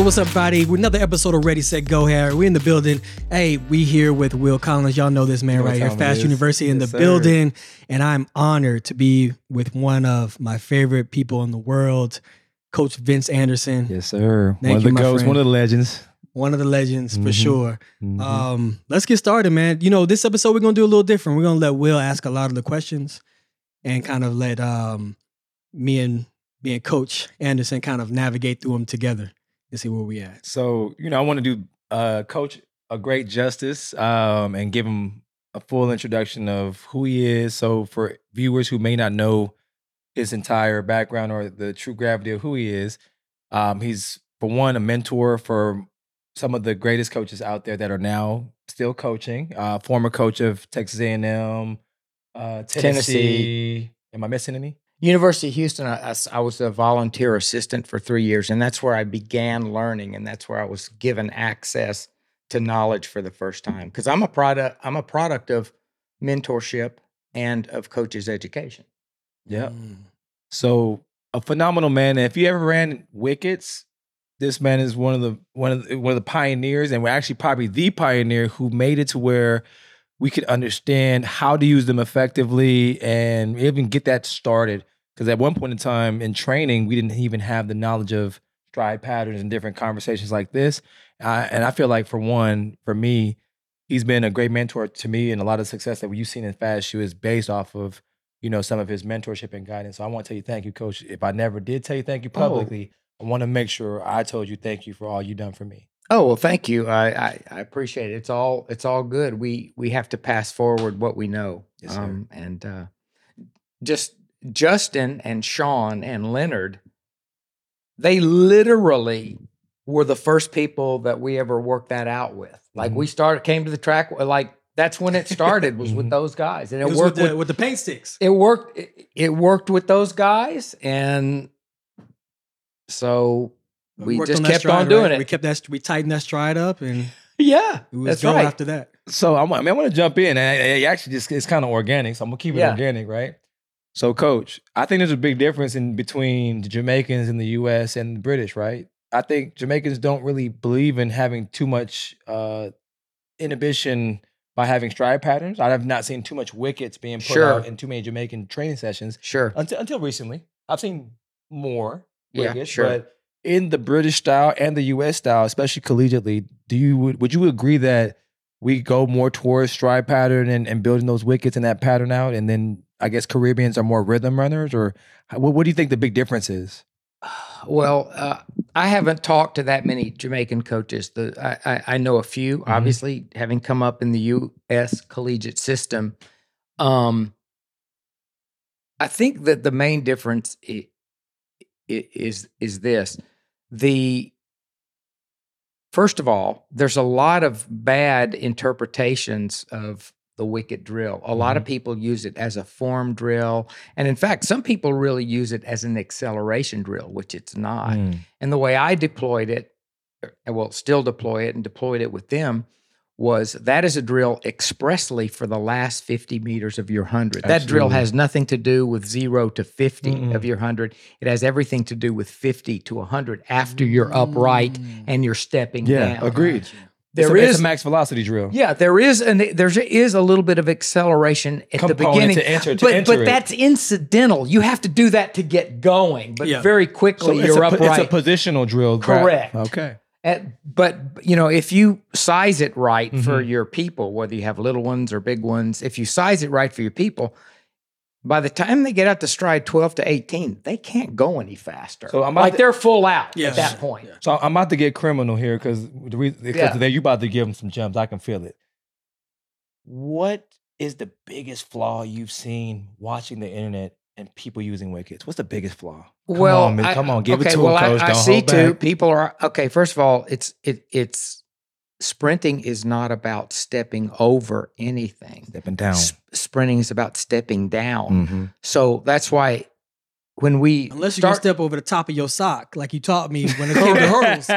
Hey, what's up, buddy? Another episode of Ready, Set, Go here. We're in the building. Hey, we here with Will Collins. Y'all know this man know right here, Fast. University in the sir. building. And I'm honored to be with one of my favorite people in the world, Coach Vince Anderson, Yes, sir. Thank one of you, the goats, one of the legends. one of the legends for Mhm. sure. Mhm. Um, let's get started, man. You know, this episode we're gonna do a little different. We're gonna let Will ask a lot of the questions and kind of let um me and me and Coach Anderson kind of navigate through them together and see where we at. so, you know, I want to do uh, Coach a great justice um, and give him a full introduction of who he is. So, for viewers who may not know his entire background or the true gravity of who he is, um, he's, for one, a mentor for some of the greatest coaches out there that are now still coaching. Uh, former coach of Texas A&M, uh, Tennessee. Tennessee. Am I missing any? University of Houston, I was a volunteer assistant for three years, and that's where I began learning, and that's where I was given access to knowledge for the first time. Because I'm a product, I'm a product of mentorship and of coaches' education. Yeah. Mm. So a phenomenal man. And if you ever ran wickets, this man is one of the one of the, one of the pioneers, and we're actually probably the pioneer who made it to where we could understand how to use them effectively and even get that started. Because at one point in time in training, we didn't even have the knowledge of stride patterns and different conversations like this. Uh, and I feel like for one, for me, he's been a great mentor to me, and a lot of success that we've seen in Fast Shoe is based off of you know, some of his mentorship and guidance. So I want to tell you thank you, coach. If I never did tell you thank you Oh. publicly, I want to make sure I told you thank you for all you've done for me. Oh well, thank you. I, I, I appreciate it. It's all it's all good. We we have to pass forward what we know. Yes, sir. um, and uh, just Justin and Sean and Leonard, they literally were the first people that we ever worked that out with. Like we started came to the track like that's when it started was with Mhm. those guys, and It it, was with worked the, with, with the paint sticks. it worked it, it worked with those guys, and so we worked just on kept stride, on doing right? it. We kept that we tightened that stride up and yeah, it was that's go right. after that. So I'm, I mean, I want to jump in, and I, I actually just it's kind of organic, so I'm gonna keep it Yeah. organic, right? So, coach, I think there's a big difference in between the Jamaicans in the U.S. and the British, right? I think Jamaicans don't really believe in having too much uh, inhibition by having stride patterns. I have not seen too much wickets being put Sure. out in too many Jamaican training sessions. Sure. until until recently. I've seen more Yeah, wickets, sure. but in the British style and the US style, especially collegiately, do you would would you agree that we go more towards stride pattern and, and building those wickets and that pattern out, and then I guess Caribbeans are more rhythm runners, or what, what do you think the big difference is? Well, uh, I haven't talked to that many Jamaican coaches. The I, I, I know a few, Mm-hmm. obviously, having come up in the U.S. collegiate system. Um, I think that the main difference i- i- is is this: the first of all, there's a lot of bad interpretations of the wicket drill. A lot of people use it as a form drill, and in fact, some people really use it as an acceleration drill, which it's not. Mm. And the way I deployed it, er, well, still deploy it and deployed it with them, was that is a drill expressly for the last 50 meters of your 100. That drill has nothing to do with 0 to 50 Mm-mm. of your 100. It has everything to do with 50 to 100 after you're upright Mm. and you're stepping Yeah, down. agreed. There it's a, it's a max velocity drill. yeah, there is an there is a little bit of acceleration at the Component beginning, to enter- to but enter but it. that's incidental. You have to do that to get going, but Yeah. very quickly it's you're a, upright. It's a positional drill. Correct. Okay. At- but you know, if you size it right for Mhm. your people, whether you have little ones or big ones, if you size it right for your people, by the time they get out to stride twelve to eighteen, they can't go any faster. So I'm about like to- they're full out Yes. at that point. Yeah. So I'm about to get criminal here because the reason because Yeah. today you about to give them some gems. I can feel it. What is the biggest flaw you've seen watching the internet and people using wickets? What's the biggest flaw? Come well, on, man, I- come on, give okay, it to well, him, I- coach. I, Don't see hold too. back. People are okay. First of all, it's it it's sprinting is not about stepping over anything. Stepping down. S- sprinting is about stepping down. Mhm. So that's why when we Unless you can start, step over the top of your sock, like you taught me when it came to hurdles.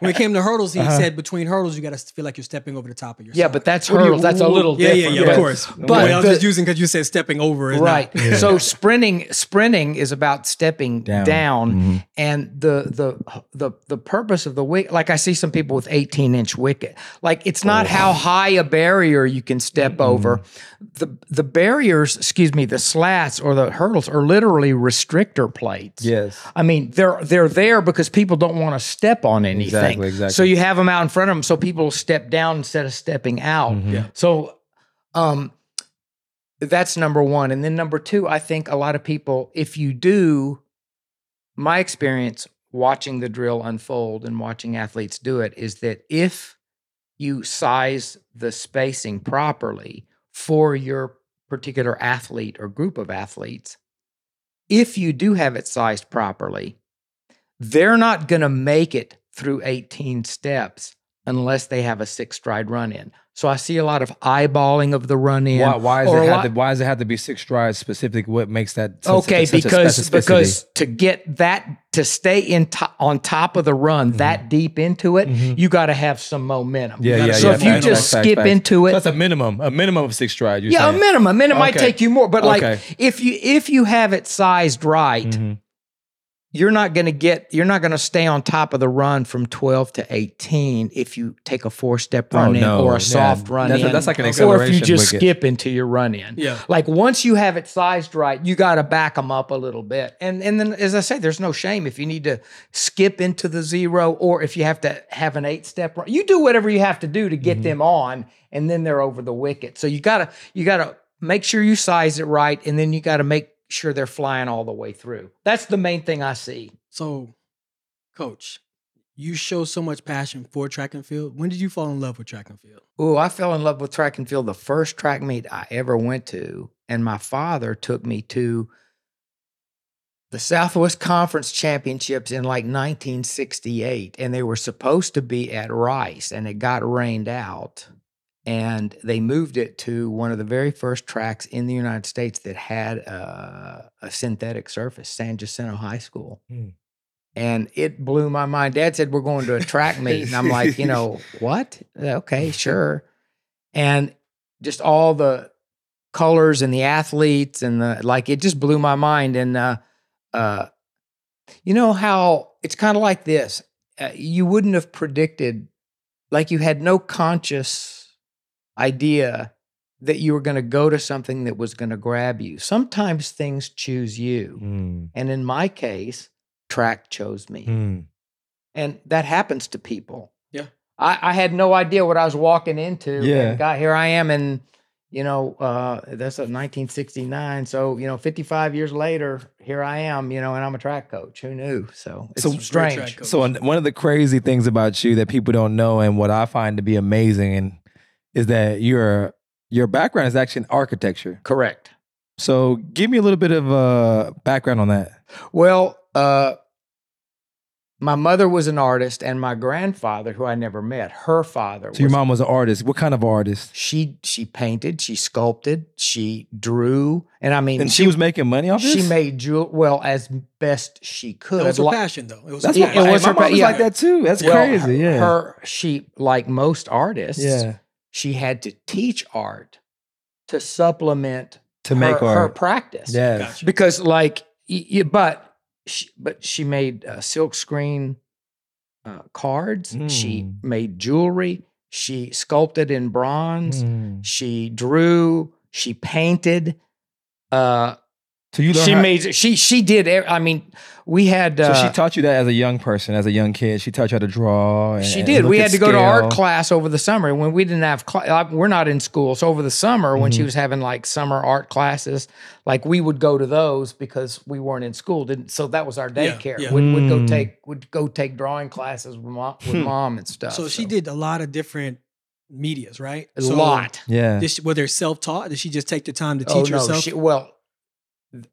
When it came to hurdles, he Uh-huh. said between hurdles, you got to feel like you're stepping over the top of your yeah, sock. but that's What do you- hurdles. That's a little yeah, yeah, different. yeah, of course. But But I was just using because you said stepping over. is Right. Not, Yeah. So sprinting sprinting is about stepping Down. down, Mhm. and the the the the purpose of the wicket. Like I see some people with 18 inch wicket. Like it's not how high a barrier you can step over. The the barriers, excuse me, the slats or the hurdles are literally restrictor plates. Yes. I mean, they're they're there because people don't want to step on anything. Exactly, exactly. So you have them out in front of them, so people step down instead of stepping out. Mhm. Yeah. So, um, that's number one, and then number two, I think a lot of people, if you do, my experience watching the drill unfold and watching athletes do it is that if you size the spacing properly for your particular athlete or group of athletes, if you do have it sized properly, they're not going to make it through 18 steps unless they have a six stride run in. So I see a lot of eyeballing of the run in. Why, why, does it have lot- to, why does it have to be six strides specific? What makes that such- Okay, such because because to get that to stay in to, on top of the run that deep into it, Mhm. you got to have some momentum. yeah, yeah, So yeah. if you just skip into it, So that's a minimum, a minimum of six strides. Yeah, a saying. minimum. And it might take you more, but like Okay. if you if you have it sized right, Mhm. You're not going to get you're not going to stay on top of the run from 12 to 18 if you take a four step Oh, run in no. or Yeah, a soft run that's, in That's like an Okay. or if you just wicket. skip into your run in Yeah. like once you have it sized right you got to back them up a little bit and and then as i say there's no shame if you need to skip into the zero or if you have to have an eight step run you do whatever you have to do to get Mhm. them on and then they're over the wicket so you gotta you gotta make sure you size it right and then you gotta make sure they're flying all the way through that's the main thing i see So, coach, you show so much passion for track and field. When did you fall in love with track and field? Oh, I fell in love with track and field the first track meet I ever went to. And my father took me to the Southwest Conference Championships in like 1968. And they were supposed to be at Rice, and it got rained out. And they moved it to one of the very first tracks in the United States that had uh, a synthetic surface, San Jacinto High School. Hmm. And it blew my mind. Dad said, We're going to a track meet. And I'm like, You know, what? Okay, sure. And just all the colors and the athletes and the like, it just blew my mind. And, uh, uh, you know how it's kind of like this uh, you wouldn't have predicted, like, you had no conscious idea that you were going to go to something that was going to grab you. Sometimes things choose you. Mm, And in my case, track chose me. mm. And that happens to people. Yeah. I, I had no idea what I was walking into. Yeah. And got here I am and you know, uh, that's a 1969. So, you know, 55 years later, here I am, you know, and I'm a track coach. Who knew? So it's So- strange. So one of the crazy things about you that people don't know, and what I find to be amazing, and is that your your background is actually in architecture. Correct. So give me a little bit of uh, background on that. Well, uh, my mother was an artist, and my grandfather, who I never met, her father. So your mom was an artist. What kind of artist? She she painted, she sculpted, she drew, and I mean, And she was making money off this. she made jewel well as best she could. That was her Like- passion, though. It was That's her what Yeah, it was my her mom pa- was yeah. like that too. That's well, crazy. her- yeah. her she like most artists. yeah. She had to teach art to supplement To her, make her art. practice. Yes. Gotcha. because like, y- y- but she, but she made uh, silk screen uh, cards. She Mm. made jewelry. She sculpted in bronze. Mm. She drew. She painted. Uh, So you she how- made. She she did. ev- I mean, we had. So Uh, she taught you that as a young person, as a young kid. She taught you how to draw. And, She and did. look We at had to go to art scale. class over the summer when we didn't have. Cl- like, we're not in school, so over the summer when she Mhm. was having like summer art classes, like we would go to those because we weren't in school. Didn't so that was our Yeah, daycare. yeah. We'd, we'd go Mm. take would go take drawing classes with mom, with Hmm. mom and stuff. So she did a lot of different medias, right? a So lot. Yeah. Did she, were they self taught? Did she just take the time to Oh teach no, herself? she well.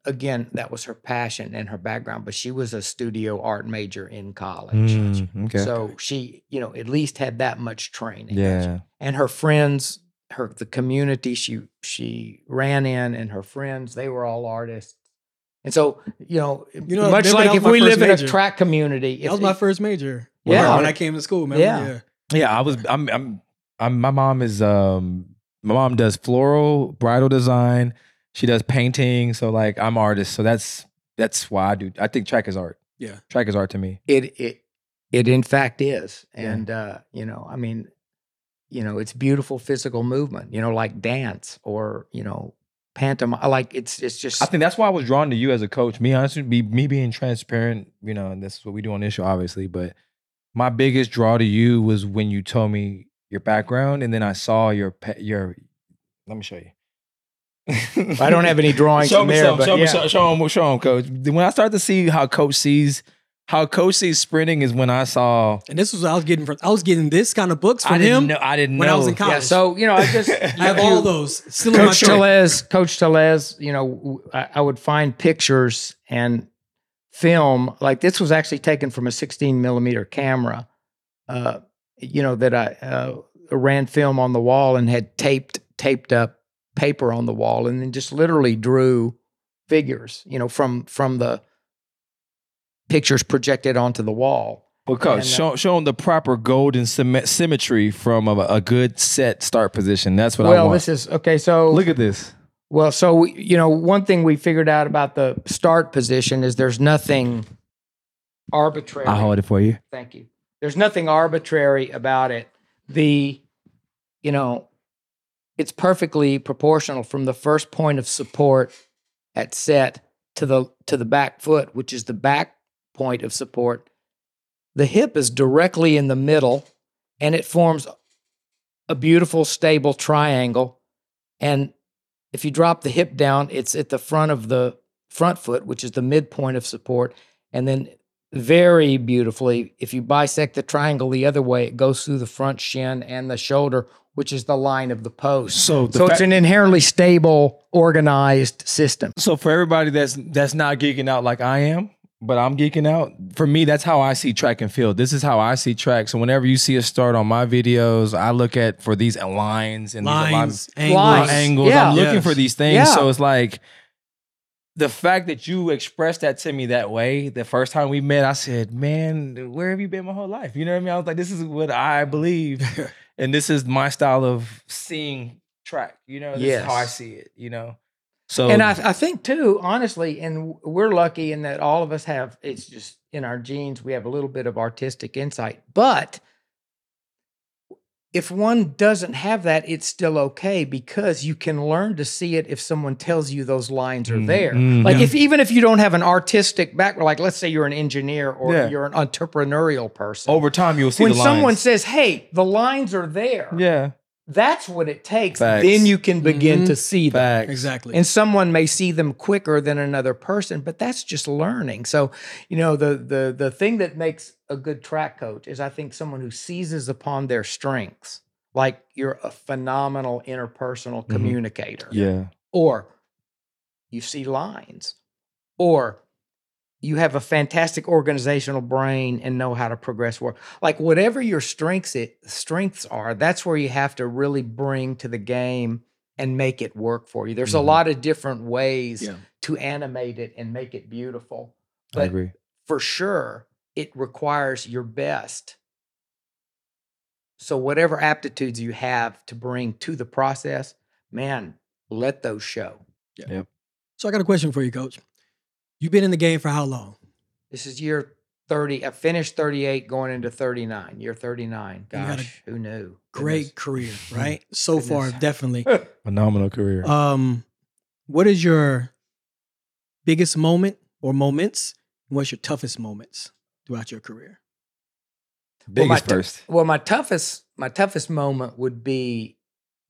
Again, that was her passion and her background, but she was a studio art major in college. Mm, okay. So she, you know, at least had that much training. yeah. and her friends her the community she she ran in and her friends they were all artists And so, you know, You know, much like if we first live in a major. track community, That was my first major. Yeah. when I came to school. Remember? Yeah. yeah. Yeah, I was. I'm. I'm. I'm. My mom is. Um. My mom does floral bridal design. She does painting. So like, I'm artist. So that's that's why I do. I think track is art. Yeah. Track is art to me. it it it in fact is Yeah. and uh you know i mean you know it's beautiful physical movement you know like dance or you know pantomime like it's it's just I think that's why I was drawn to you as a coach. Me honestly, be me being transparent. You know, and this is what we do on this show, obviously. But my biggest draw to you was when you told me your background, and then I saw your your. Let me show you. I don't have any drawings show from me there some, but show yeah. me some, show him, show him, coach. When I start to see how coach sees how coach sees sprinting is when I saw. And this was what I was getting from. I was getting this kind of books from I didn't him know. I didn't when know. I was in yeah college. so you know i just I have all those still coach truck. Tellez, coach Tellez, you know I would find pictures and film like this was actually taken from a 16 millimeter camera uh you know that i uh, ran film on the wall and had taped taped up paper on the wall and then just literally drew figures you know from from the pictures projected onto the wall coach, And, uh, show, show him the proper golden symmetry from a, a good set start position. That's what I want. well this is okay so Look at this. Well, so we, you know, one thing we figured out about the start position is there's nothing arbitrary. I'll hold it for you. Thank you. There's nothing arbitrary about it. The, you know, it's perfectly proportional from the first point of support at set to the to the back foot, which is the back point of support. The hip is directly in the middle, and it forms a beautiful, stable triangle. And if you drop the hip down, it's at the front of the front foot, which is the midpoint of support. And then very beautifully, if you bisect the triangle the other way, it goes through the front shin and the shoulder, which is the line of the post. So, the So it's an inherently stable, organized system. so for everybody that's that's not geeking out like I am, but I'm geeking out. For me, that's how I see track and field. This is how I see track. So whenever you see a start on my videos, I look at for these lines and these lines, angles. Lines. angles. Yeah. I'm looking Yes. for these things. Yeah. So it's like the fact that you expressed that to me that way, the first time we met, I said, Man, where have you been my whole life? You know what I mean? I was like, This is what I believe. and this is my style of seeing track. You know, this is how I see it, you know. So And I, I think too, honestly, and we're lucky in that all of us have, it's just in our genes, we have a little bit of artistic insight. But if one doesn't have that, it's still okay because you can learn to see it if someone tells you those lines are Mm, there. mm, like yeah. if even if you don't have an artistic background, like let's say you're an engineer or Yeah. you're an entrepreneurial person. over time you'll see when someone says, "Hey, the lines are there," Yeah. That's what it takes. Facts. Then you can begin Mhm. to see them. Facts. Exactly. And someone may see them quicker than another person, but that's just learning. So, you know, the the the thing that makes a good track coach is I think someone who seizes upon their strengths. Like you're a phenomenal interpersonal Mhm. communicator. Yeah. Or you see lines. Or you have a fantastic organizational brain and know how to progress work. Like whatever your strengths it strengths are, that's where you have to really bring to the game and make it work for you. There's Mhm. a lot of different ways Yeah. to animate it and make it beautiful. I agree. for sure, it requires your best. So whatever aptitudes you have to bring to the process, man, let those show. Yeah. so I got a question for you, Coach. You've been in the game for how long? This is year 30. I finished 38 going into 39. Year 39. You had a Gosh, who knew? Great career, right? So far, definitely. Phenomenal career. Um, what is your biggest moment or moments? And what's your toughest moments throughout your career? Well, my Biggest t- first. Well, my toughest my toughest moment would be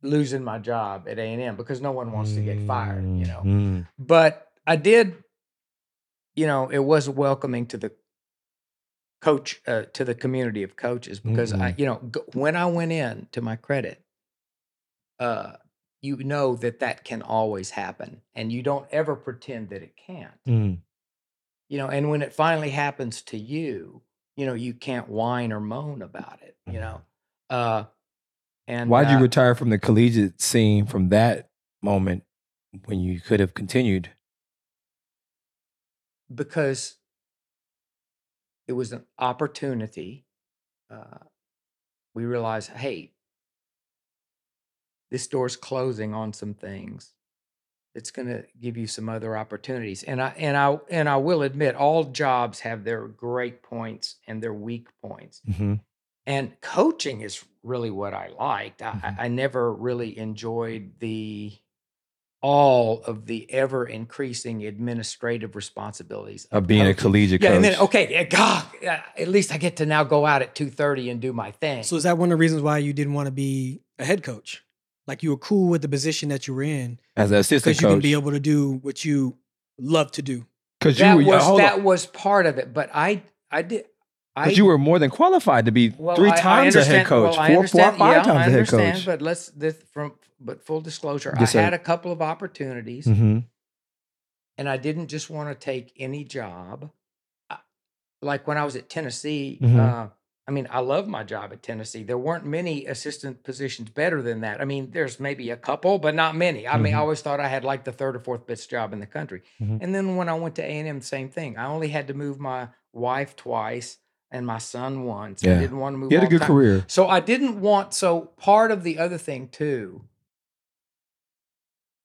losing my job at A&M because no one wants to get fired, you know. Mm. But I did you know, it was welcoming to the coach uh, to the community of coaches because I, you know, g- when I went in to my credit, uh, you know that that can always happen, and you don't ever pretend that it can't. Mm. You know, and when it finally happens to you, you know, you can't whine or moan about it. You know, uh, and Why'd you retire from the collegiate scene from that moment when you could have continued? Because it was an opportunity. Uh, we realized, hey, this door's closing on some things. It's going to give you some other opportunities. And I and I and I will admit, all jobs have their great points and their weak points. Mm-hmm. And coaching is really what I liked. I, Mhm. I I never really enjoyed the all of the ever increasing administrative responsibilities Of being a coaching. collegiate Yeah, coach. and then okay, yeah, God, at least I get to now go out at two thirty and do my thing. So is that one of the reasons why you didn't want to be a head coach? Like you were cool with the position that you were in As an assistant because you can be able to do what you love to do. Because that you, were- was that on. was part of it, but I I did. I, you were more than qualified to be well, three I- I times a head coach, well, four, four or five yeah, times I a head understand, coach. But let's this from but full disclosure, Yes, I had a couple of opportunities. Mm-hmm. and I didn't just want to take any job. Like when I was at Tennessee, Mhm. uh, I mean, I love my job at Tennessee. There weren't many assistant positions better than that. I mean, there's maybe a couple, but not many. I mean, I Mhm. always thought I had like the third or fourth best job in the country. Mhm. And then when I went to A and M, same thing. I only had to move my wife twice and my son once. I Yeah. didn't want to move. He had a good career. So I didn't want. So part of the other thing too,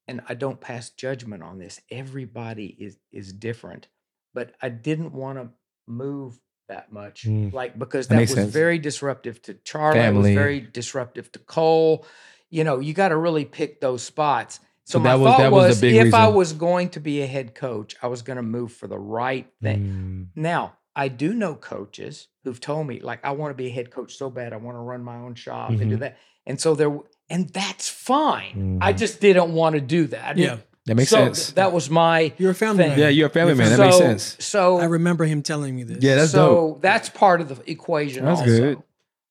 and I don't pass judgment on this. Everybody is is different, but I didn't want to move that much, Mm. like because That that, was sense. very disruptive to Charlie. It was very disruptive to Cole. You know, you got to really pick those spots. So, So my that was- thought that was was, if I was going to be a head coach, I was going to move for the right thing. Mm. Now, I do know coaches who've told me, like, I want to be a head coach so bad. I want to run my own shop and do Mhm. that. And so there, and that's fine. I Mhm. just didn't want to do that. I didn't- Yeah. That makes so sense. th- that was my You're a family Thing. man. yeah, you're a family man. That so, makes sense. So I remember him telling me this. Yeah, that's so dope. that's part of the equation. That's also. good.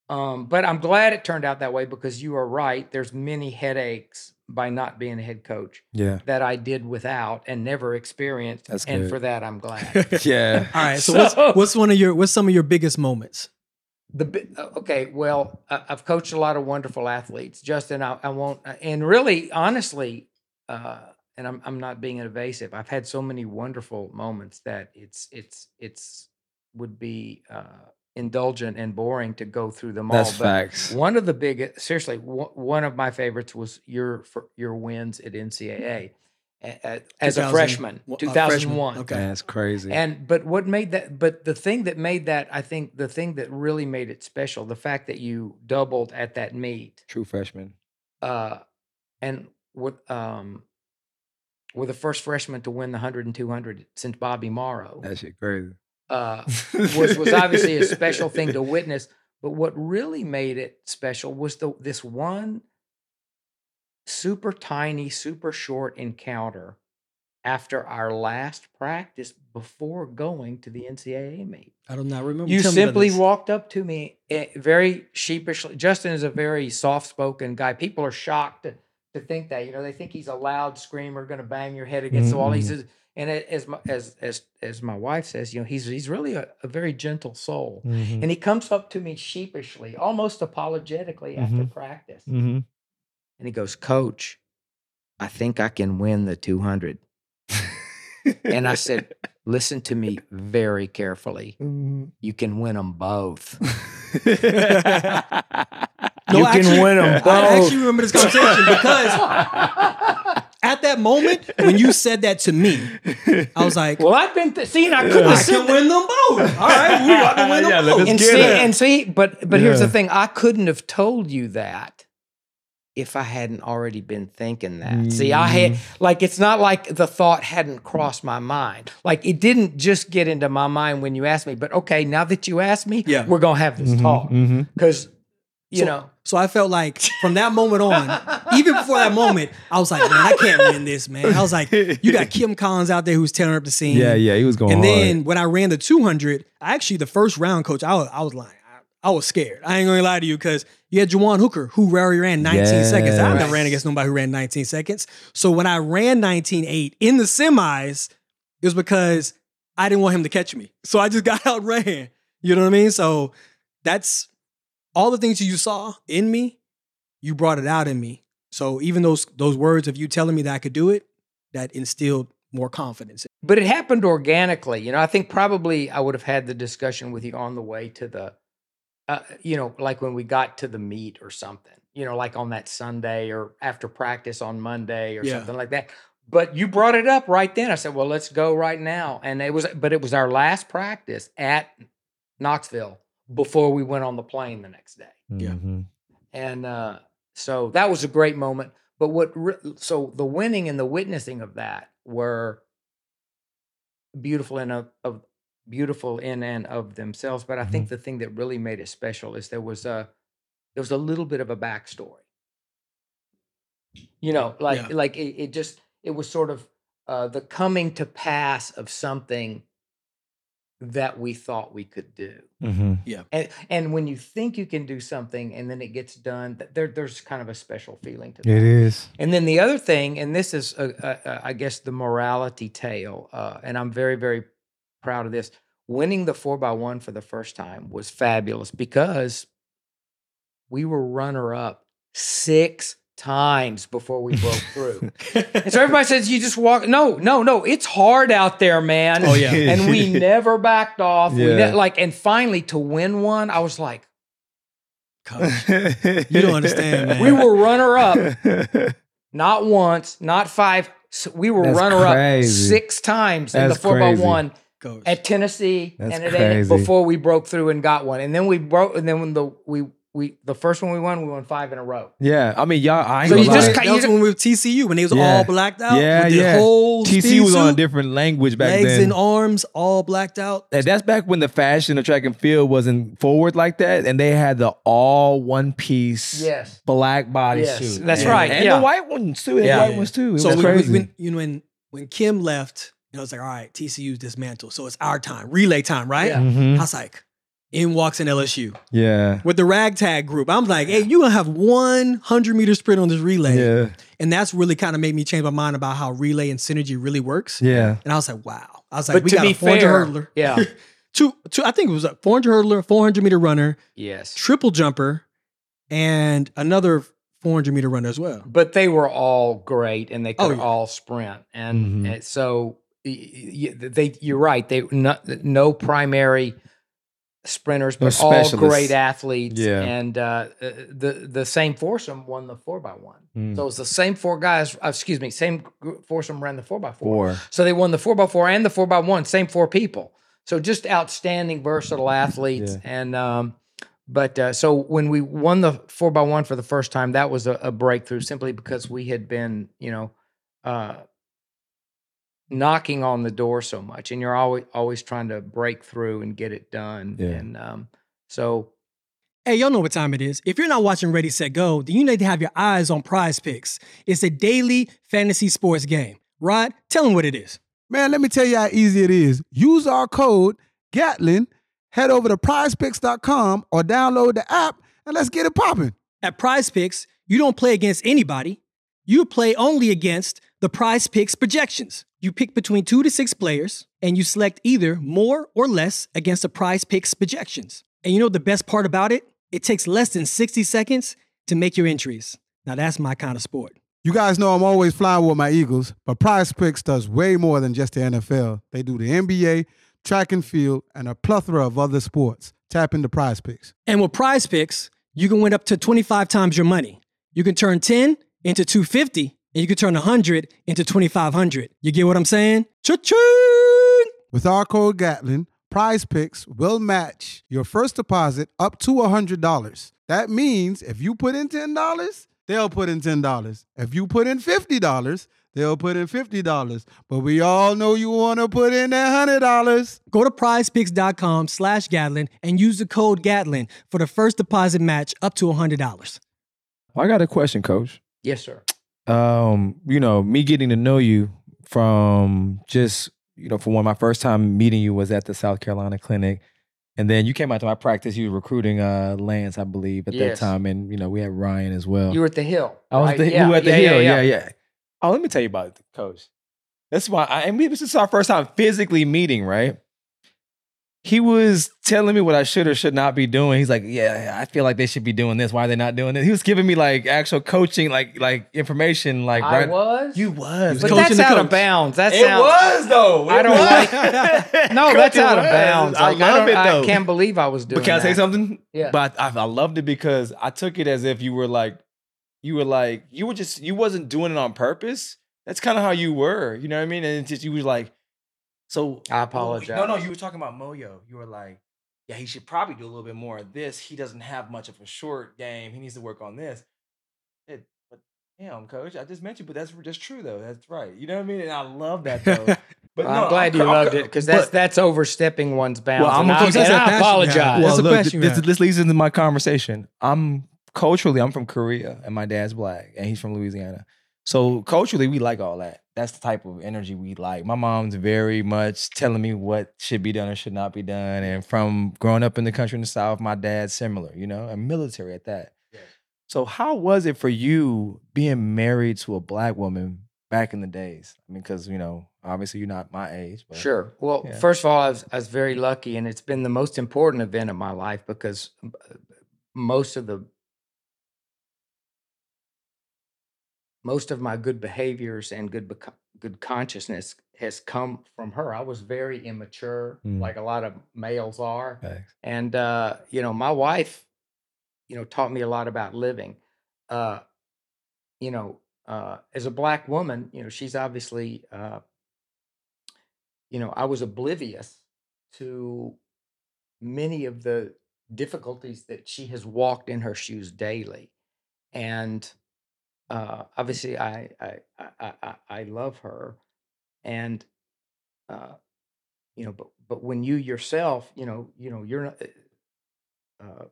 Um, but I'm glad it turned out that way because you are right. There's many headaches by not being a head coach Yeah. that I did without and never experienced. That's and good. for that, I'm glad. Yeah. All right. So, So- what's, what's one of your what's some of your biggest moments? The uh, okay, well, I- I've coached a lot of wonderful athletes, Justin. I, I won't, uh, and really, honestly, uh, and I'm I'm not being evasive. I've had so many wonderful moments that it's it's it's would be uh, indulgent and boring to go through them That's all. But facts. one of the biggest, seriously, one one of my favorites was your for your wins at NCAA a- a- as a freshman, uh, two freshman. thousand one. Okay. That's crazy. And but what made that? But the thing that made that, I think, the thing that really made it special, the fact that you doubled at that meet, True freshman. uh, and with um, were the first freshman to win the hundred and two hundred since Bobby Morrow. That's shit crazy. Uh, was was obviously a special thing to witness. But what really made it special was the this one super tiny, super short encounter after our last practice before going to the NCAA meet. I do not remember. You Tell simply walked up to me eh, very sheepishly. Justin is a very soft spoken guy. People are shocked to, to think that. You know, they think he's a loud screamer, going to bang your head against the wall. He says, and a- as my, as as as my wife says, you know, he's he's really a, a very gentle soul. Mhm. And he comes up to me sheepishly, almost apologetically after Mhm. practice, Mhm. and he goes, "Coach, I think I can win the 200." And I said, "Listen to me very carefully. Mhm. You can win them both." No, you can actually- win them both. I actually remember this conversation because at that moment when you said that to me, I was like, well, I've been th- seeing. I couldn't I have can win them both. All right, we got to win them Yeah, both. and see, it. and see, but but here's the thing: I couldn't have told you that if I hadn't already been thinking that. See, I had like it's not like the thought hadn't crossed my mind. Like it didn't just get into my mind when you asked me. But okay, now that you asked me, Yeah. we're gonna have this Mhm, talk because you So- know. So I felt like from that moment on, even before that moment, I was like, man, I can't win this, man. I was like, you got Kim Collins out there who's tearing up the scene. Yeah, yeah, he was going And hard. then when I ran the 200, I actually the first round, coach, I was, I was lying. I, I was scared. I ain't gonna lie to you because you had Jawan Hooker who already ran 19 seconds. I never ran against nobody who ran 19 seconds. So when I ran 19.8 in the semis, it was because I didn't want him to catch me. So I just got out ran. You know what I mean? So that's all the things you saw in me, you brought it out in me. So even those those words of you telling me that I could do it, that instilled more confidence. but it happened organically. You know, I think probably I would have had the discussion with you on the way to the, uh, you know, like when we got to the meet or something. You know, like on that Sunday or after practice on Monday or Yeah. something like that. But you brought it up right then. I said, "Well, let's go right now." And it was, but it was our last practice at Knoxville before we went on the plane the next day Yeah. Mhm. and uh, so that was a great moment. But what re- so the winning and the witnessing of that were beautiful in of, of beautiful in and of themselves. But I think the thing that really made it special is there was a there was a little bit of a backstory. You know, like Yeah. like it, it just it was sort of uh, the coming to pass of something that we thought we could do. Mhm. And and when you think you can do something and then it gets done, th- there there's kind of a special feeling to It that. is. And then the other thing, and this is, uh, uh, uh, I guess, the morality tale, uh, and I'm very very proud of this. Winning the four by one for the first time was fabulous because we were runner up six times before we broke through. And so everybody says you just walk. No, no, no. It's hard out there, man. Oh, yeah. And we never backed off. We Yeah. ne- like, and finally to win one, I was like, Coach, you don't understand, man. we were runner up, not once, not five. s- We were That's runner up six times in the four crazy. by one Coach. at Tennessee, That's and it crazy. ended before we broke through and got one. And then we broke, and then when the we we the first one we won, we won five in a row. yeah, I mean, y'all. I ain't So you lie. just that ca- was you when we were TCU when they was Yeah. all blacked out. Yeah, with the yeah. Whole TC speed was on a different language back legs then. Legs and arms all blacked out. And that's back when the fashion of track and field wasn't forward like that, and they had the all one piece Yes. black body Yes, suit. that's And- right, And yeah. the white ones too. And Yeah. the white ones too. It So was when, crazy. when you know when when Kim left, you know, it's like, all right, TCU's dismantled. So it's our time, relay time, right? Yeah. Mhm. I was like, in walks an LSU Yeah. with the ragtag group. I'm like, hey, you're gonna have one hundred meter sprint on this relay, Yeah. and that's really kind of made me change my mind about how relay and synergy really works. Yeah. And I was like, wow. I was like, But we to got be a 400 fair, hurdler, yeah, two, two. I think it was a 400 hurdler, 400 meter runner, yes. triple jumper, and another 400 meter runner as well. but they were all great and they Oh, could yeah. all sprint and, Mhm. and so y- y- they you're right they no, no primary sprinters but all great athletes Yeah. and uh, uh, the the same foursome won the four by one Mm. so it was the same four guys uh, excuse me same foursome ran the four by four Four. so they won the four by four and the four by one, same four people. So just outstanding, versatile athletes. And um, but uh, so when we won the four by one for the first time, that was a, a breakthrough simply because we had been, you know, uh, knocking on the door so much, and you're always always trying to break through and get it done. Yeah. And um, so Hey, y'all know what time it is. If you're not watching Ready, Set, Go, then you need to have your eyes on Prize Picks. It's a daily fantasy sports game. Rod, tell them what it is. Man, let me tell you how easy it is. Use our code Gatlin, head over to prizepicks.com or download the app and let's get it popping. At Prize Picks, you don't play against anybody. You play only against the Prize Picks projections. You pick between two to six players, and you select either more or less against the Prize Picks projections. And you know the best part about it? It takes less than 60 seconds to make your entries. Now that's my kind of sport. You guys know I'm always flying with my Eagles, but Prize Picks does way more than just the NFL. They do the NBA, track and field, and a plethora of other sports. Tap into Prize Picks. And with prize picks, you can win up to 25 times your money. You can turn 10 into 250, and you can turn 100 into 2500. You get what I'm saying? Cha-ching! With our code Gatlin, Prize Picks will match your first deposit up to $100. That means if you put in $10, they'll put in $10. If you put in $50, they'll put in $50. But we all know you want to put in that $100. Go to prizepicks.com slash Gatlin and use the code Gatlin for the first deposit match up to $100. I got a question, Coach. yes, sir. Um, you know, me getting to know you from just, you know, for one, my first time meeting you was at the South Carolina clinic. And then you came out to my practice. You were recruiting uh Lance, I believe, at Yes. that time. And, you know, we had Ryan as well. You were at the hill. I was right? the, Yeah, we were at the yeah, hill. yeah, Yeah, yeah. Oh, let me tell you about it, coach. That's why I and we, this is our first time physically meeting, right? He was telling me what I should or should not be doing. He's like, "Yeah, I feel like they should be doing this. Why are they not doing it?" He was giving me like actual coaching, like like information, like I right. was. You was, but coaching that's the out of bounds. That's it sounds. was though. I don't was. like- No, that's out of was. bounds. I Like, love don't- it though. I can't believe I was doing. But can I say something? Yeah. But I, I loved it because I took it as if you were like, you were like, you were just, you wasn't doing it on purpose. That's kind of how you were. You know what I mean? And it's just, you was like, so. I apologize. no, no, you were talking about Moyo. You were like, yeah, he should probably do a little bit more of this. He doesn't have much of a short game. He needs to work on this. It, but damn, coach, I just mentioned, but that's just true though. That's right. You know what I mean? And I love that though. But I'm no, glad you I'm- loved it because that's but- that's overstepping one's bounds. Well, I'm and gonna I, keep and that I passion you have. apologize. Well, That's the look, passion you this, this leads into my conversation. I'm culturally, I'm from Korea, and my dad's black, and he's from Louisiana. So culturally, we like all that. That's the type of energy we like. My mom's very much telling me what should be done or should not be done. And from growing up in the country in the South, my dad's similar, you know, and military at that. So how was it for you being married to a black woman back in the days? I mean, because you know, obviously you're not my age, but Sure. Well, Yeah. first of all, I was, I was very lucky, and it's been the most important event of my life because uh, most of the most of my good behaviors and good good consciousness has come from her. I was very immature, Mm. like a lot of males are, Thanks. and uh, you know, my wife, you know, taught me a lot about living. Uh, you know, uh, as a black woman, you know, she's obviously, uh, you know, I was oblivious to many of the difficulties that she has walked in her shoes daily, and uh, obviously, I I, I I I love her, and uh, you know, but but when you yourself, you know, you know, you're not. Uh,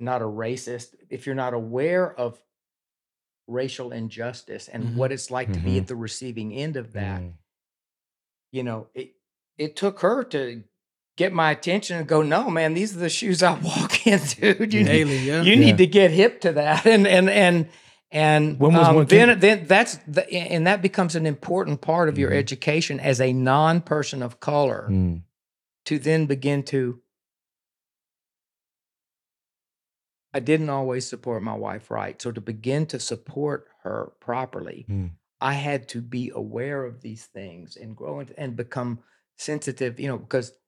not a racist if you're not aware of racial injustice and Mhm. what it's like to be at the receiving end of that Mm. you know it it took her to get my attention and go no man these are the shoes i walk in dude you, need, Daily, yeah. you Yeah. need to get hip to that and and and and When was um, one- then then that's the, and that becomes an important part of your Mhm. education as a non-person of color Mm. to then begin to I didn't always support my wife right. So to begin to support her properly, Mm. I had to be aware of these things and grow into, and become sensitive, you know, because you know,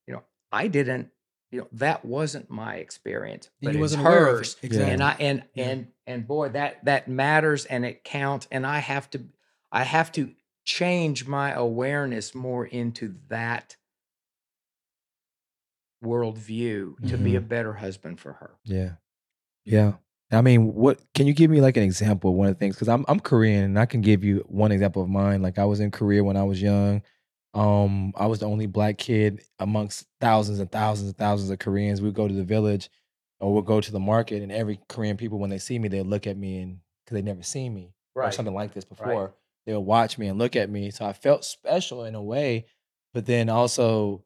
I didn't, you know, that wasn't my experience, but you wasn't it. hers. Exactly. And I and Yeah. and and boy, that that matters and it counts. And I have to I have to change my awareness more into that worldview to be a mm-hmm. better husband for her. Yeah. Yeah. I mean, what can you give me like an example of one of the things? Because I'm I'm Korean and I can give you one example of mine. Like I was in Korea when I was young. Um, I was the only black kid amongst thousands and thousands and thousands of Koreans. We'd go to the village or we'd go to the market, and every Korean people, when they see me, they look at me and because they never seen me or something like this before, they'll watch me and look at me. So I felt special in a way, but then also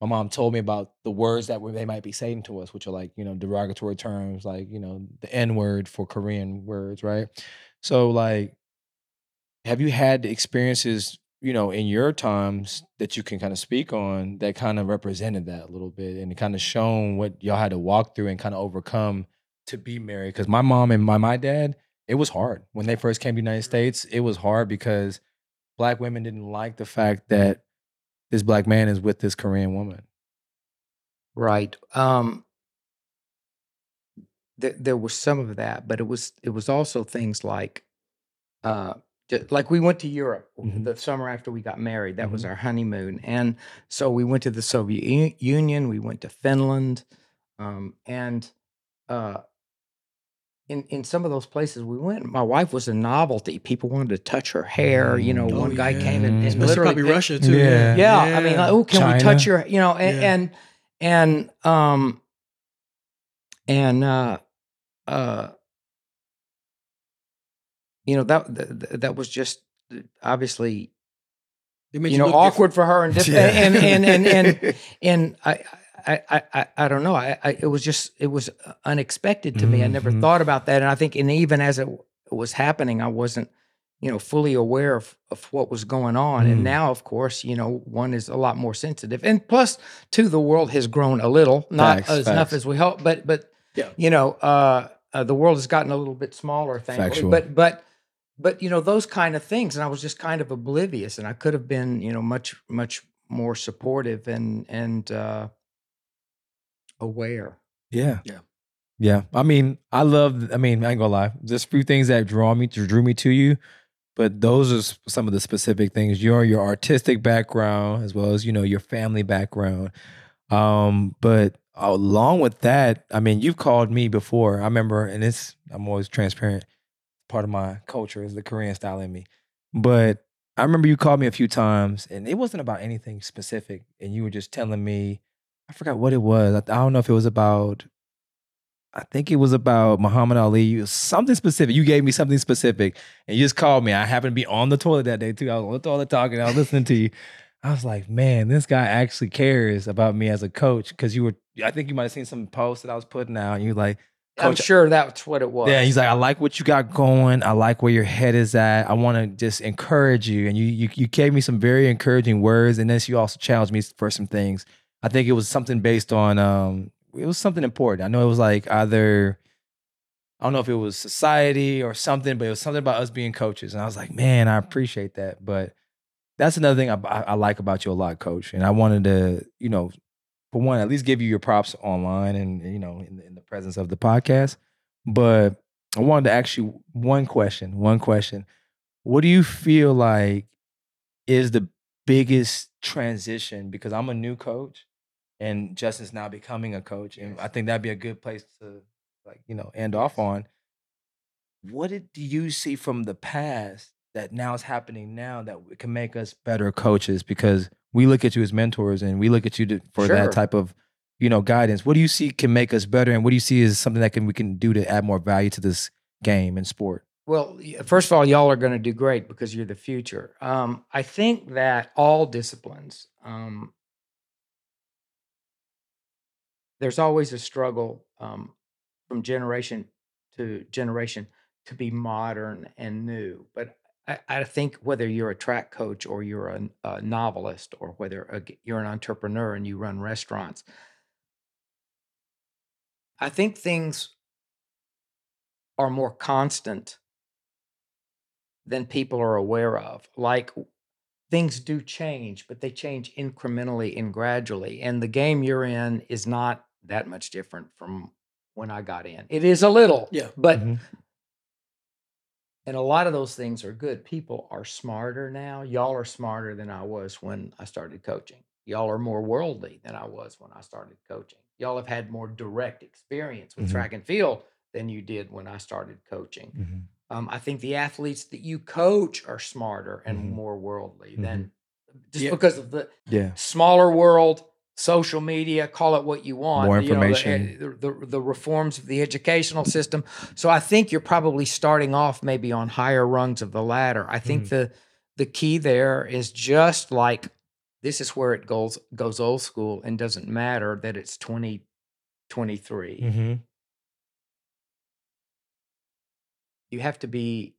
my mom told me about the words that they might be saying to us, which are like, you know, derogatory terms, like, you know, the N word for Korean words, right? So, like, have you had experiences, you know, in your times that you can kind of speak on that kind of represented that a little bit and kind of shown what y'all had to walk through and kind of overcome to be married? Because my mom and my, my dad, it was hard. When they first came to the United States, it was hard because black women didn't like the fact that this black man is with this Korean woman. Right. Um there, there was some of that, but it was it was also things like uh like we went to Europe Mhm. the summer after we got married. That was Mhm. our honeymoon. And so we went to the Soviet U- Union, we went to Finland, um, and uh in, in some of those places we went, my wife was a novelty. People wanted to touch her hair. You know, Mm. one Oh, guy yeah. came and, and Especially literally probably Russia too. Yeah. yeah, I mean, like, oh, can we touch China. your, you know, and Yeah. and and um and uh uh you know that that, that was just uh, obviously you know awkward for her and diff- Yeah. and, and and and and I. I, I, I, I don't know. I, I, it was just, it was unexpected to me. I never Mhm. thought about that. And I think, and even as it was happening, I wasn't, you know, fully aware of, of what was going on. Mm. And now, of course, you know, one is a lot more sensitive. And plus, two, the world has grown a little, not Facts, as enough as we hope, but but Yeah. you know, uh, uh, the world has gotten a little bit smaller, thankfully. Factual. But but but you know those kind of things, and I was just kind of oblivious, and I could have been, you know, much much more supportive and and uh, aware. Yeah. Yeah. Yeah. I mean, I love, I mean, I ain't gonna lie. There's a few things that draw me to drew me to you, but those are some of the specific things. Your your artistic background as well as, you know, your family background. Um, but along with that, I mean, you've called me before. I remember, and it's I'm always transparent. Part of my culture is the Korean style in me. But I remember you called me a few times and it wasn't about anything specific. And you were just telling me, I forgot what it was. I, I don't know if it was about I think it was about Muhammad Ali. Something specific. You gave me something specific, and you just called me. I happened to be on the toilet that day too. I was on the toilet talking. I was listening to you. I was like, man, this guy actually cares about me as a coach. Because you were, I think you might have seen some posts that I was putting out, and you were like, I'm Coach- sure that's what it was. yeah, he's like, I like what you got going. I like where your head is at. I want to just encourage you. And you, you you gave me some very encouraging words, and then you also challenged me for some things. I think it was something based on um, it was something important. I know it was like either I don't know if it was society or something, but it was something about us being coaches. And I was like, man, I appreciate that. But that's another thing I, I like about you a lot, coach. And I wanted to, you know, for one, at least give you your props online and you know in the, in the presence of the podcast. But I wanted to ask you one question. One question. What do you feel like is the biggest transition? Because I'm a new coach, and Justin's now becoming a coach, and I think that'd be a good place to like you know end off on. What did you see from the past that now is happening now that can make us better coaches? Because we look at you as mentors, and we look at you to, for Sure. that type of you know guidance. What do you see can make us better, and what do you see is something that can we can do to add more value to this game and sport? Well, first of all, y'all are going to do great because you're the future. Um, I think that all disciplines, um, there's always a struggle um, from generation to generation to be modern and new. But I, I think whether you're a track coach or you're a, a novelist or whether a you're an entrepreneur and you run restaurants, I think things are more constant than people are aware of. Like things do change, but they change incrementally and gradually. And the game you're in is not that much different from when I got in. It is a little, Yeah. but Mhm. And a lot of those things are good. People are smarter now. Y'all are smarter than I was when I started coaching. Y'all are more worldly than I was when I started coaching. Y'all have had more direct experience with Mhm. track and field than you did when I started coaching. Mhm. Um, I think the athletes that you coach are smarter and Mhm. more worldly Mhm. than just Yeah. because of the Yeah. smaller world, social media, call it what you want. More you know, the- information. the, the, reforms of the educational system. So I think you're probably starting off maybe on higher rungs of the ladder. I think Mhm. the the key there is just like this is where it goes goes old school and doesn't matter that it's 2023. Mm-hmm. you have to be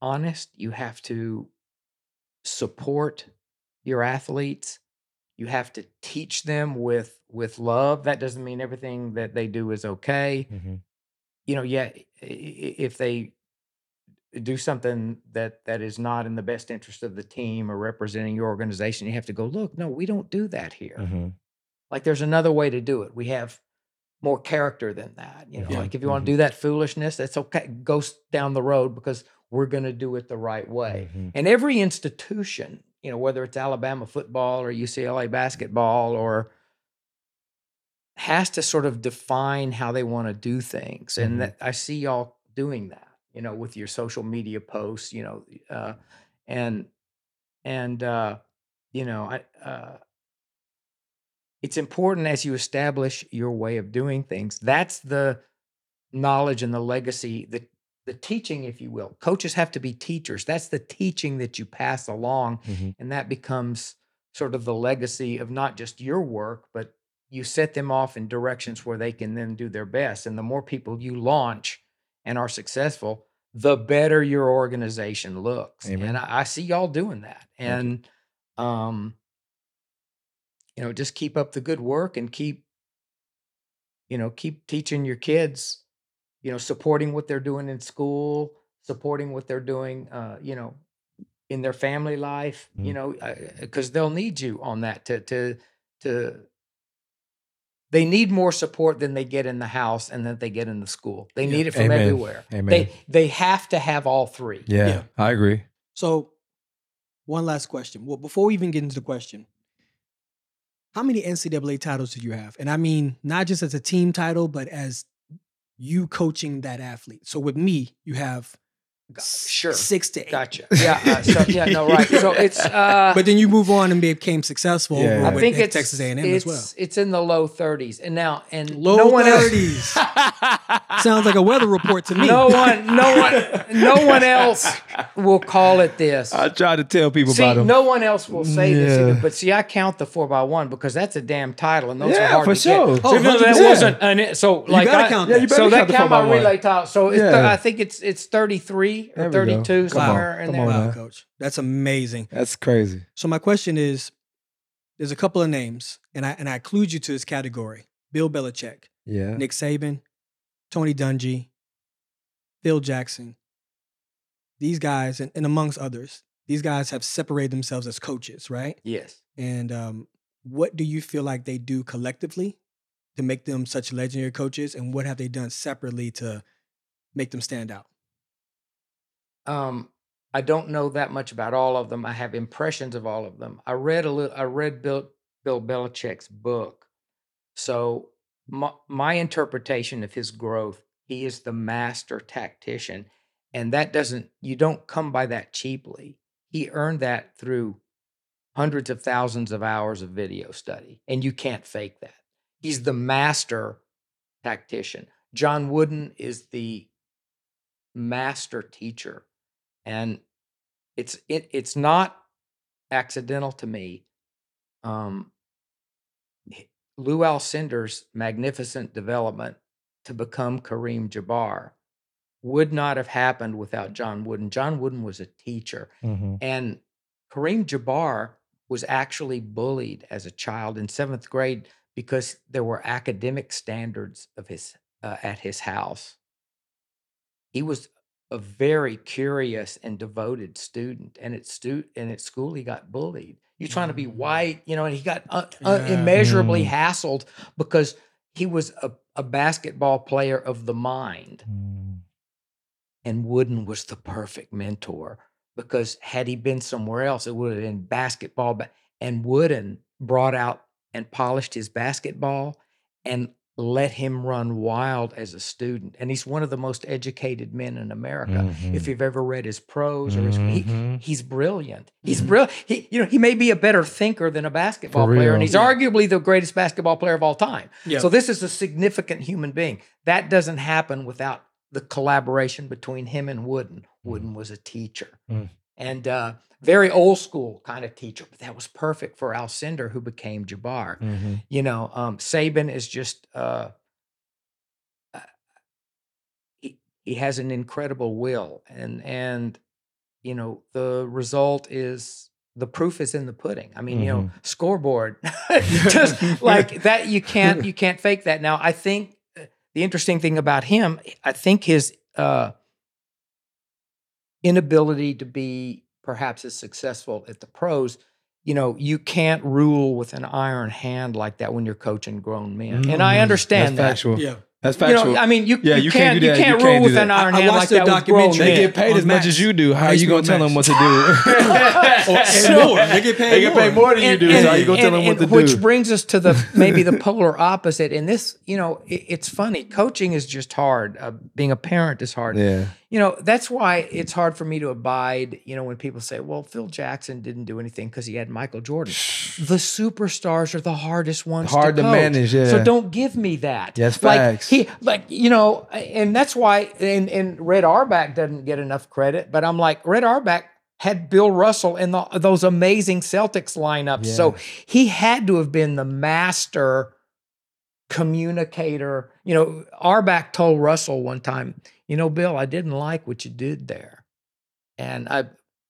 honest you have to support your athletes you have to teach them with with love that doesn't mean everything that they do is okay Mm-hmm. you know yeah if they do something that that is not in the best interest of the team or representing your organization you have to go look no we don't do that here Mm-hmm. like there's another way to do it. We have more character than that. You know, Yeah. like if you want Mhm. to do that foolishness, that's okay. Go down the road because we're going to do it the right way. Mhm. And every institution, you know, whether it's Alabama football or UCLA basketball or has to sort of define how they want to do things. Mhm. And that I see y'all doing that, you know, with your social media posts, you know, uh, and, and, uh, you know, I, uh, it's important as you establish your way of doing things. That's the knowledge and the legacy, the the teaching, if you will. Coaches have to be teachers. That's the teaching that you pass along, Mhm. and that becomes sort of the legacy of not just your work, but you set them off in directions where they can then do their best. And the more people you launch and are successful, the better your organization looks. Amen. And I, I see y'all doing that. you. And um, you know, just keep up the good work and keep, you know, keep teaching your kids, you know, supporting what they're doing in school, supporting what they're doing, uh, you know, in their family life, you Mm. know, because they'll need you on that to to to. They need more support than they get in the house and that they get in the school. They Yeah. need it from Amen. everywhere. Amen. They they have to have all three. yeah, Yeah. I agree. So, one last question. Well, before we even get into the question, how many NCAA titles do you have? And I mean, not just as a team title, but as you coaching that athlete. So, with me, you have Sure. six to eight. Gotcha. Yeah. Uh, so yeah. No. Right. So it's. Uh, But then you move on and became successful Yeah. over I think it's Texas A&M it's, as well. It's in the low 30s, and now and Low no one else. 30s. Sounds like a weather report to me. No one, no one, no one else will call it this. I try to tell people See, about them. no one else will say this either. But see, I count the four by one because that's a damn title, and those are hard for to sure. get. Oh, So even that wasn't an so like gotta I, count Yeah, you better so count the count four my by one. relay title. So it's Yeah. I think it's it's thirty three or There we go. thirty two somewhere in there. Wow, coach. That's amazing. That's crazy. So my question is, there's a couple of names, and I and I include you to this category: Bill Belichick, Yeah. Nick Saban, Tony Dungy, Phil Jackson. These guys, and, and amongst others, these guys have separated themselves as coaches, right? Yes. And um, what do you feel like they do collectively to make them such legendary coaches, and what have they done separately to make them stand out? Um, I don't know that much about all of them. I have impressions of all of them. I read a little. I read Bill Bill Belichick's book, so my, my interpretation of his growth, he is the master tactician, and that doesn't. You don't come by that cheaply. He earned that through hundreds of thousands of hours of video study, and you can't fake that. He's the master tactician. John Wooden is the master teacher and it's it it's not accidental to me um Lou Alcindor's magnificent development to become Kareem Jabbar would not have happened without John Wooden. John Wooden was a teacher Mm-hmm. and Kareem Jabbar was actually bullied as a child in seventh grade because there were academic standards of his uh, at his house. He was a very curious and devoted student, and at stu- and at school he got bullied. You're trying to be Mm. white, you know, and he got uh, uh, Yeah. immeasurably Mm. hassled because he was a, a basketball player of the mind and Wooden was the perfect mentor because had he been somewhere else, it would have been basketball. But and Wooden brought out and polished his basketball and let him run wild as a student. And he's one of the most educated men in America. Mm-hmm. If you've ever read his prose or his, he, Mhm. he's brilliant. He's Mhm. brilliant. He, you know, he may be a better thinker than a basketball player, and he's Yeah. arguably the greatest basketball player of all time. Yeah. So this is a significant human being. That doesn't happen without the collaboration between him and Wooden. Wooden was a teacher Mm. and uh, very old school kind of teacher, but that was perfect for Alcindor, who became Jabbar. Mhm. You know, um, Saban is just uh, uh, he he has an incredible will, and and you know the result is the proof is in the pudding. I mean, you know, scoreboard, just like that. You can't you can't fake that. Now, I think uh, the interesting thing about him, I think his uh, inability to be perhaps as successful at the pros. You know, you can't rule with an iron hand like that when you're coaching grown men, and I Mhm. understand That's that. factual. Yeah. That's factual. You factual. know, I mean, you, Yeah, you, you can't, can't do you that. You can't can't rule do with that. an iron I- I hand watched like that with grown documentary. they get paid on as much as you do. How are you gonna tell them what to do? Or- and more. They get paid They get paid more. more than you do. so how are you gonna tell them what to do? Which brings us to the maybe the polar opposite. And this, you know, it, it's funny. Coaching is just hard. Uh, being a parent is hard. yeah. You know, that's why it's hard for me to abide. You know, when people say, "Well, Phil Jackson didn't do anything because he had Michael Jordan." the superstars are the hardest ones. Hard to coach. manage, yeah. So don't give me that. Yes, like facts. he, like you know, and that's why. And and Red Auerbach doesn't get enough credit, but I'm like Red Auerbach had Bill Russell in the, those amazing Celtics lineups. So he had to have been the master communicator. You know, Auerbach told Russell one time, you know, Bill, I didn't like what you did there. And I,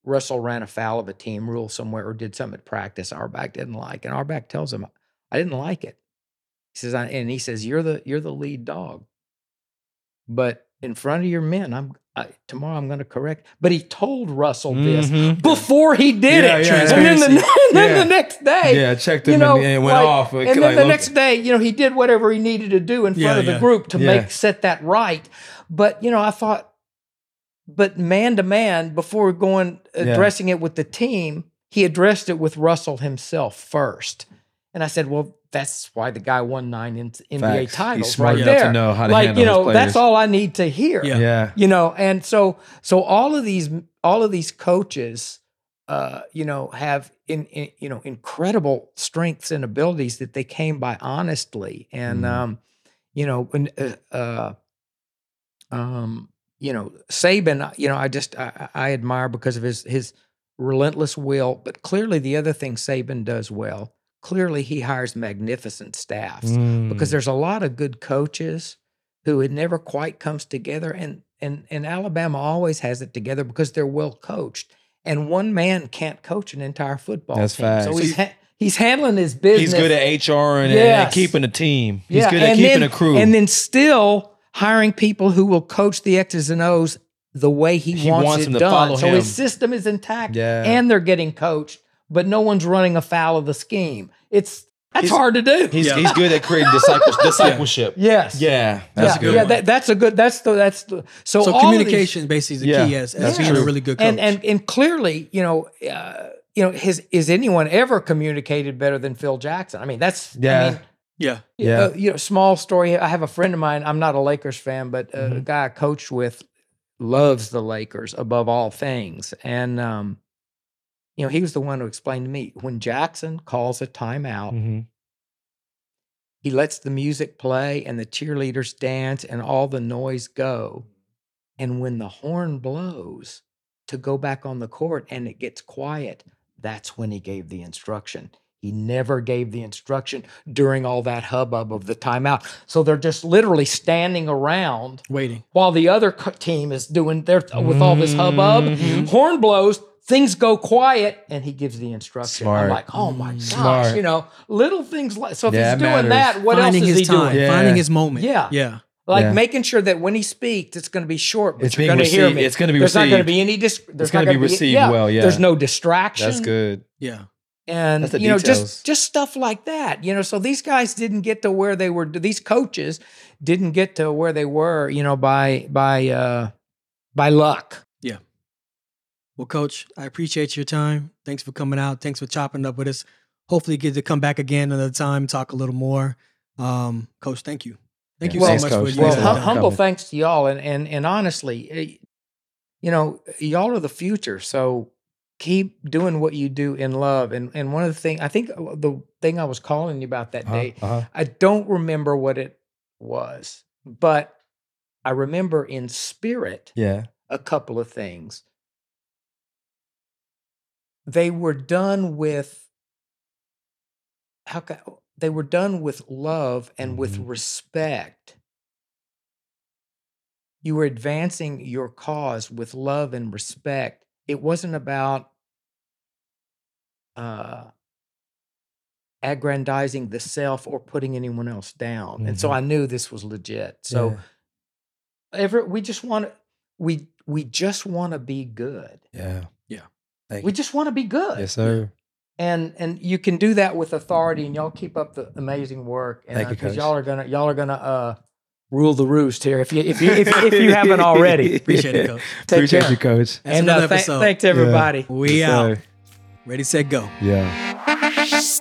Russell ran afoul of a team rule somewhere or did something at practice Auerbach didn't like. And Auerbach tells him, I didn't like it. He says, I, and he says, you're the, you're the lead dog. But in front of your men, I'm, tomorrow I'm going to correct. But he told Russell this Mhm. before he did Yeah, it. yeah, and then, the, and then Yeah. the next day, Yeah, I checked you him know, and, and went like- off. and then the next day, you know, he did whatever he needed to do in front of the group to make set that right. But you know, I thought, but man to man, before going addressing it with the team, he addressed it with Russell himself first. And I said, well, that's why the guy won nine in- NBA Facts. He's titles smart right enough to there. know how to like you know, that's all I need to hear Yeah. Yeah. you know and so so all of these all of these coaches uh you know have in, in you know incredible strengths and abilities that they came by honestly and Mm. um you know when uh, uh um you know Saban you know I just I, I admire because of his his relentless will but clearly the other thing Saban does well clearly he hires magnificent staffs Mm. because there's a lot of good coaches who it never quite comes together and and and Alabama always has it together because they're well coached and one man can't coach an entire football That's team so he's ha- he's handling his business He's good at HR and, and keeping a team. He's Yeah, good at and keeping then- a crew. and then still hiring people who will coach the X's and O's the way he, He wants, wants it them to done follow so him. his system is intact Yeah. and they're getting coached but no one's running afoul of the scheme it's that's He's- hard to do he's, Yeah. he's good at creating disciples, discipleship. yes Yeah. That's yeah, a good yeah, one. that, that's a good. That's the that's the. So, So all of these- basically is the Yeah, key as, as that's being a really good coach. and and and clearly, you know, uh, you know, has is anyone ever communicated better than Phil Jackson? I mean, that's Yeah. I mean, yeah. Yeah. uh, you know, small story. I have a friend of mine. I'm not a Lakers fan, but uh, a Mhm. guy I coached with loves the Lakers above all things, and um, you know, he was the one who explained to me when Jackson calls a timeout. Mhm. he lets the music play and the cheerleaders dance and all the noise go. And when the horn blows to go back on the court and it gets quiet, that's when he gave the instruction. He never gave the instruction during all that hubbub of the timeout. So they're just literally standing around Waiting. while the other co- team is doing their with all this hubbub. Mhm. Horn blows, things go quiet, and he gives the instruction. I'm like, oh my gosh, Smart. you know, little things like so. If Yeah, he's doing matters. that, what finding else is his he time, doing? Yeah. finding his moment. Yeah. Yeah. Like Yeah. making sure that when he speaks, it's going to be short, but It's you're going to hear received- me. it's gonna be There's not going to be any. Dis- there's gonna be gonna received well, yeah. There's no distraction. That's good. Yeah. And you know details. just just stuff like that you know so these guys didn't get to where they were these coaches didn't get to where they were you know by by uh by luck Yeah. Well, Coach, I appreciate your time. Thanks for coming out. Thanks for chopping up with us. Hopefully, get to come back again another time, talk a little more. Um, Coach, thank you. Thank you Yeah. so Thanks, much Coach. for your well Thanks hum- time. humble coming. thanks to y'all and and and honestly eh, you know y'all are the future so keep doing what you do in love and and one of the things i think uh, the thing i was calling you about that Uh-huh, day uh-huh. I don't remember what it was, but I remember in spirit Yeah. a couple of things. They were done with how ca they were done with love and with Mhm. respect. You were advancing your cause with love and respect. It wasn't about uh aggrandizing the self or putting anyone else down. And so Mhm. I knew this was legit. So ever we just want we we just want to be good. yeah. Yeah. Thank We you. just want to be good. Yes, sir. And and you can do that with authority and y'all keep up the amazing work and Thank you, because Coach. y'all are going to y'all are going to uh rule the roost here if you if you if, if you haven't already. Appreciate it, Coach. Take Appreciate care. you, Coach. That's and another uh, thank- episode. thanks everybody. We Yes, out. sir. Ready, set, go. Yeah.